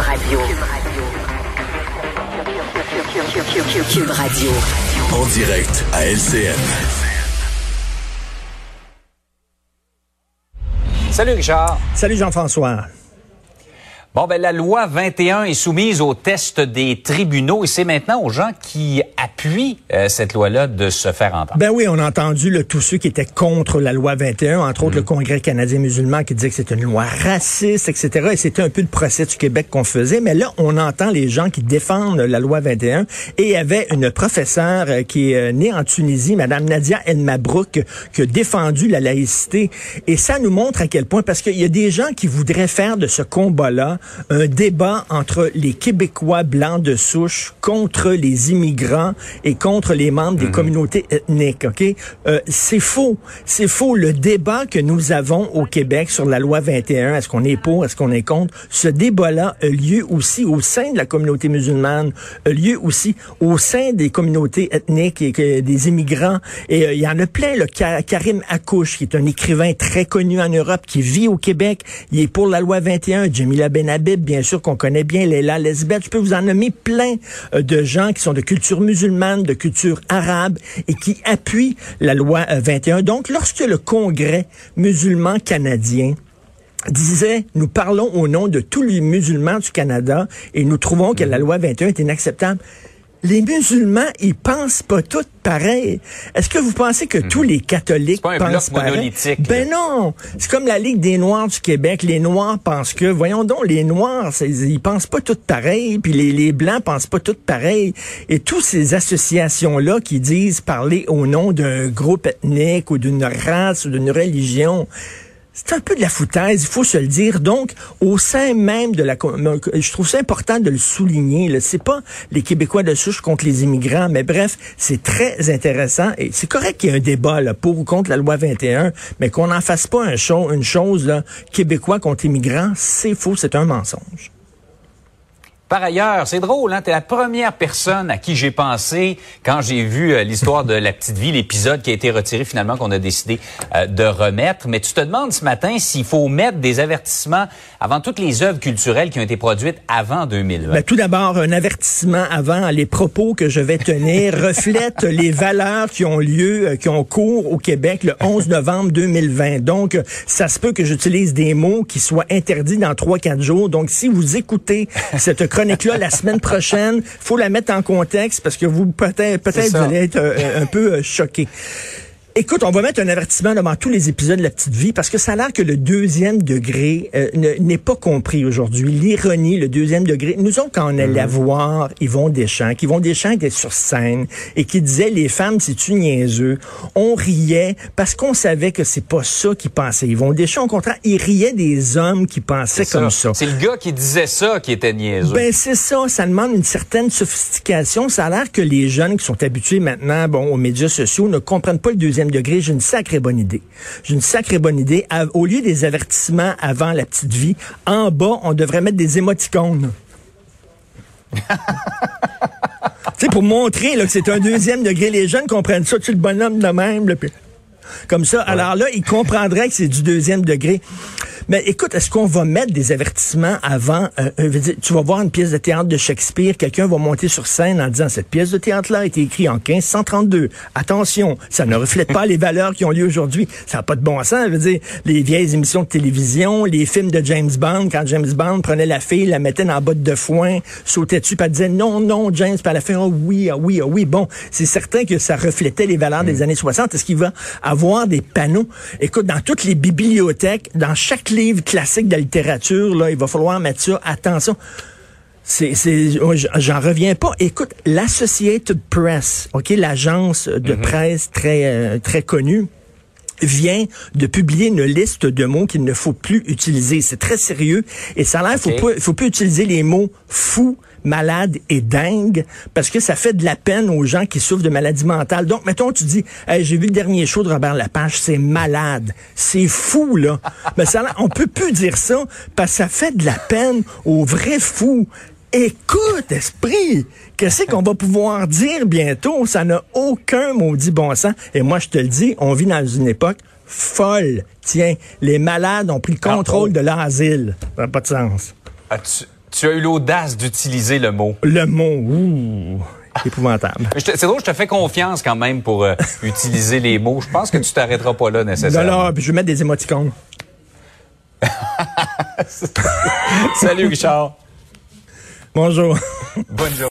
Radio. Cube Radio. En direct à LCN. Salut Richard. Salut Jean-François. Bon, ben, la loi 21 est soumise au test des tribunaux et c'est maintenant aux gens qui appuient euh, cette loi-là de se faire entendre. Ben oui, on a entendu là, tous ceux qui étaient contre la loi 21, entre autres le Congrès canadien musulman qui disait que c'était une loi raciste, etc. Et c'était un peu le procès du Québec qu'on faisait. Mais là, on entend les gens qui défendent la loi 21. Et il y avait une professeure euh, qui est euh, née en Tunisie, Madame Nadia El Mabrouk, qui a défendu la laïcité. Et ça nous montre à quel point, parce qu'il y a des gens qui voudraient faire de ce combat-là un débat entre les Québécois blancs de souche contre les immigrants et contre les membres des Mhm. communautés ethniques. Ok, Euh, c'est faux, c'est faux. Le débat que nous avons au Québec sur la loi 21, est-ce qu'on est pour, est-ce qu'on est contre, ce débat-là a lieu aussi au sein de la communauté musulmane, a lieu aussi au sein des communautés ethniques et que- des immigrants. Et euh, il y en a plein. Le Karim Akouche, qui est un écrivain très connu en Europe, qui vit au Québec, il est pour la loi 21. Jamila Bien sûr, qu'on connaît bien, Leila Lesbeth. Je peux vous en nommer plein euh, de gens qui sont de culture musulmane, de culture arabe et qui appuient la loi euh, 21. Donc, lorsque le Congrès musulman canadien disait, nous parlons au nom de tous les musulmans du Canada et nous trouvons que la loi 21 est inacceptable. Les musulmans, ils pensent pas tous pareil. Est-ce que vous pensez que tous les catholiques Mhm. Pas un pensent bloc pareil? monolithique, Ben non! C'est comme la Ligue des Noirs du Québec. Les Noirs pensent que, voyons donc, les Noirs, ils pensent pas tous pareil, puis les, les Blancs pensent pas tous pareil. Et toutes ces associations-là qui disent parler au nom d'un groupe ethnique ou d'une race ou d'une religion, c'est un peu de la foutaise, il faut se le dire. Donc, au sein même de la... Je trouve ça important de le souligner. C'est pas les Québécois de souche contre les immigrants, mais bref, c'est très intéressant. Et c'est correct qu'il y ait un débat là, pour ou contre la loi 21, mais qu'on n'en fasse pas un une chose, là, Québécois contre immigrants, c'est faux, c'est un mensonge. Par ailleurs, c'est drôle, hein? T'es la première personne à qui j'ai pensé quand j'ai vu euh, l'histoire de la petite vie, l'épisode qui a été retiré finalement qu'on a décidé euh, de remettre. Mais tu te demandes ce matin s'il faut mettre des avertissements avant toutes les œuvres culturelles qui ont été produites avant 2020. Ben, tout d'abord, un avertissement avant. Les propos que je vais tenir reflètent les valeurs qui ont lieu, euh, qui ont cours au Québec le 11 novembre 2020. Donc, ça se peut que j'utilise des mots qui soient interdits dans 3-4 jours. Donc, si vous écoutez cette chronique-là la semaine prochaine, faut la mettre en contexte parce que vous, peut-être, peut-être, vous allez être euh, un peu euh, choqués. Écoute, on va mettre un avertissement devant tous les épisodes de La Petite Vie parce que ça a l'air que le deuxième degré euh, ne- n'est pas compris aujourd'hui. L'ironie, le deuxième degré. Nous autres, quand on allait voir Yvon Deschamps, qu'Yvon Deschamps était sur scène et qui disait les femmes, c'est-tu niaiseux, on riait parce qu'on savait que c'est pas ça qu'ils pensaient. Yvon Deschamps, au contraire, il riait des hommes qui pensaient comme ça. C'est le gars qui disait ça qui était niaiseux. Ben c'est ça, ça demande une certaine sophistication. Ça a l'air que les jeunes qui sont habitués maintenant, bon, aux médias sociaux, ne comprennent pas le deuxième degré. J'ai une sacrée bonne idée. J'ai une sacrée bonne idée. À- au lieu des avertissements avant la petite vie, en bas, on devrait mettre des émoticônes. tu sais, pour montrer là, que c'est un deuxième degré. Les jeunes comprennent ça. Tu sais, le bonhomme de même, là, comme ça. Alors là, ils comprendraient que c'est du deuxième degré. Mais écoute, est-ce qu'on va mettre des avertissements avant? euh, euh, tu vas voir une pièce de théâtre de Shakespeare, quelqu'un va monter sur scène en disant cette pièce de théâtre-là a été écrite en 1532. Attention, ça ne reflète pas les valeurs qui ont lieu aujourd'hui. Ça n'a pas de bon sens. Je veux dire, les vieilles émissions de télévision, les films de James Bond, quand James Bond prenait la fille, la mettait dans la botte de foin, sautait dessus, puis elle disait non, non, James, puis à la fin, oh oui, ah oui, ah oui. Bon, c'est certain que ça reflétait les valeurs des années 60. Est-ce qu'il va avoir des panneaux? Écoute, dans toutes les bibliothèques, dans chaque livre classique de la littérature, là, il va falloir mettre ça. Attention. C'est, j'en reviens pas. Écoute, l'Associated Press, ok, l'agence de presse très, euh, très connue, vient de publier une liste de mots qu'il ne faut plus utiliser. C'est très sérieux et ça a l'air, faut Ok. pas, faut plus utiliser les mots fou, malade et dingue parce que ça fait de la peine aux gens qui souffrent de maladies mentales. Donc, mettons, tu dis, Hey, j'ai vu le dernier show de Robert Lapage, c'est malade, c'est fou là. Mais ça, on peut plus dire ça parce que ça fait de la peine aux vrais fous. Écoute, esprit, qu'est-ce qu'on va pouvoir dire bientôt? Ça n'a aucun maudit bon sens. Et moi, je te le dis, on vit dans une époque folle. Tiens, les malades ont pris le Ah, contrôle oh. de l'asile. Ça n'a pas de sens. As-tu Tu as eu l'audace d'utiliser le mot. Le mot, ouh, épouvantable. C'est drôle, je te fais confiance quand même pour euh, utiliser les mots. Je pense que tu t'arrêteras pas là nécessairement. non, je vais mettre des émoticônes. Salut Richard. Bonjour. Bonne journée.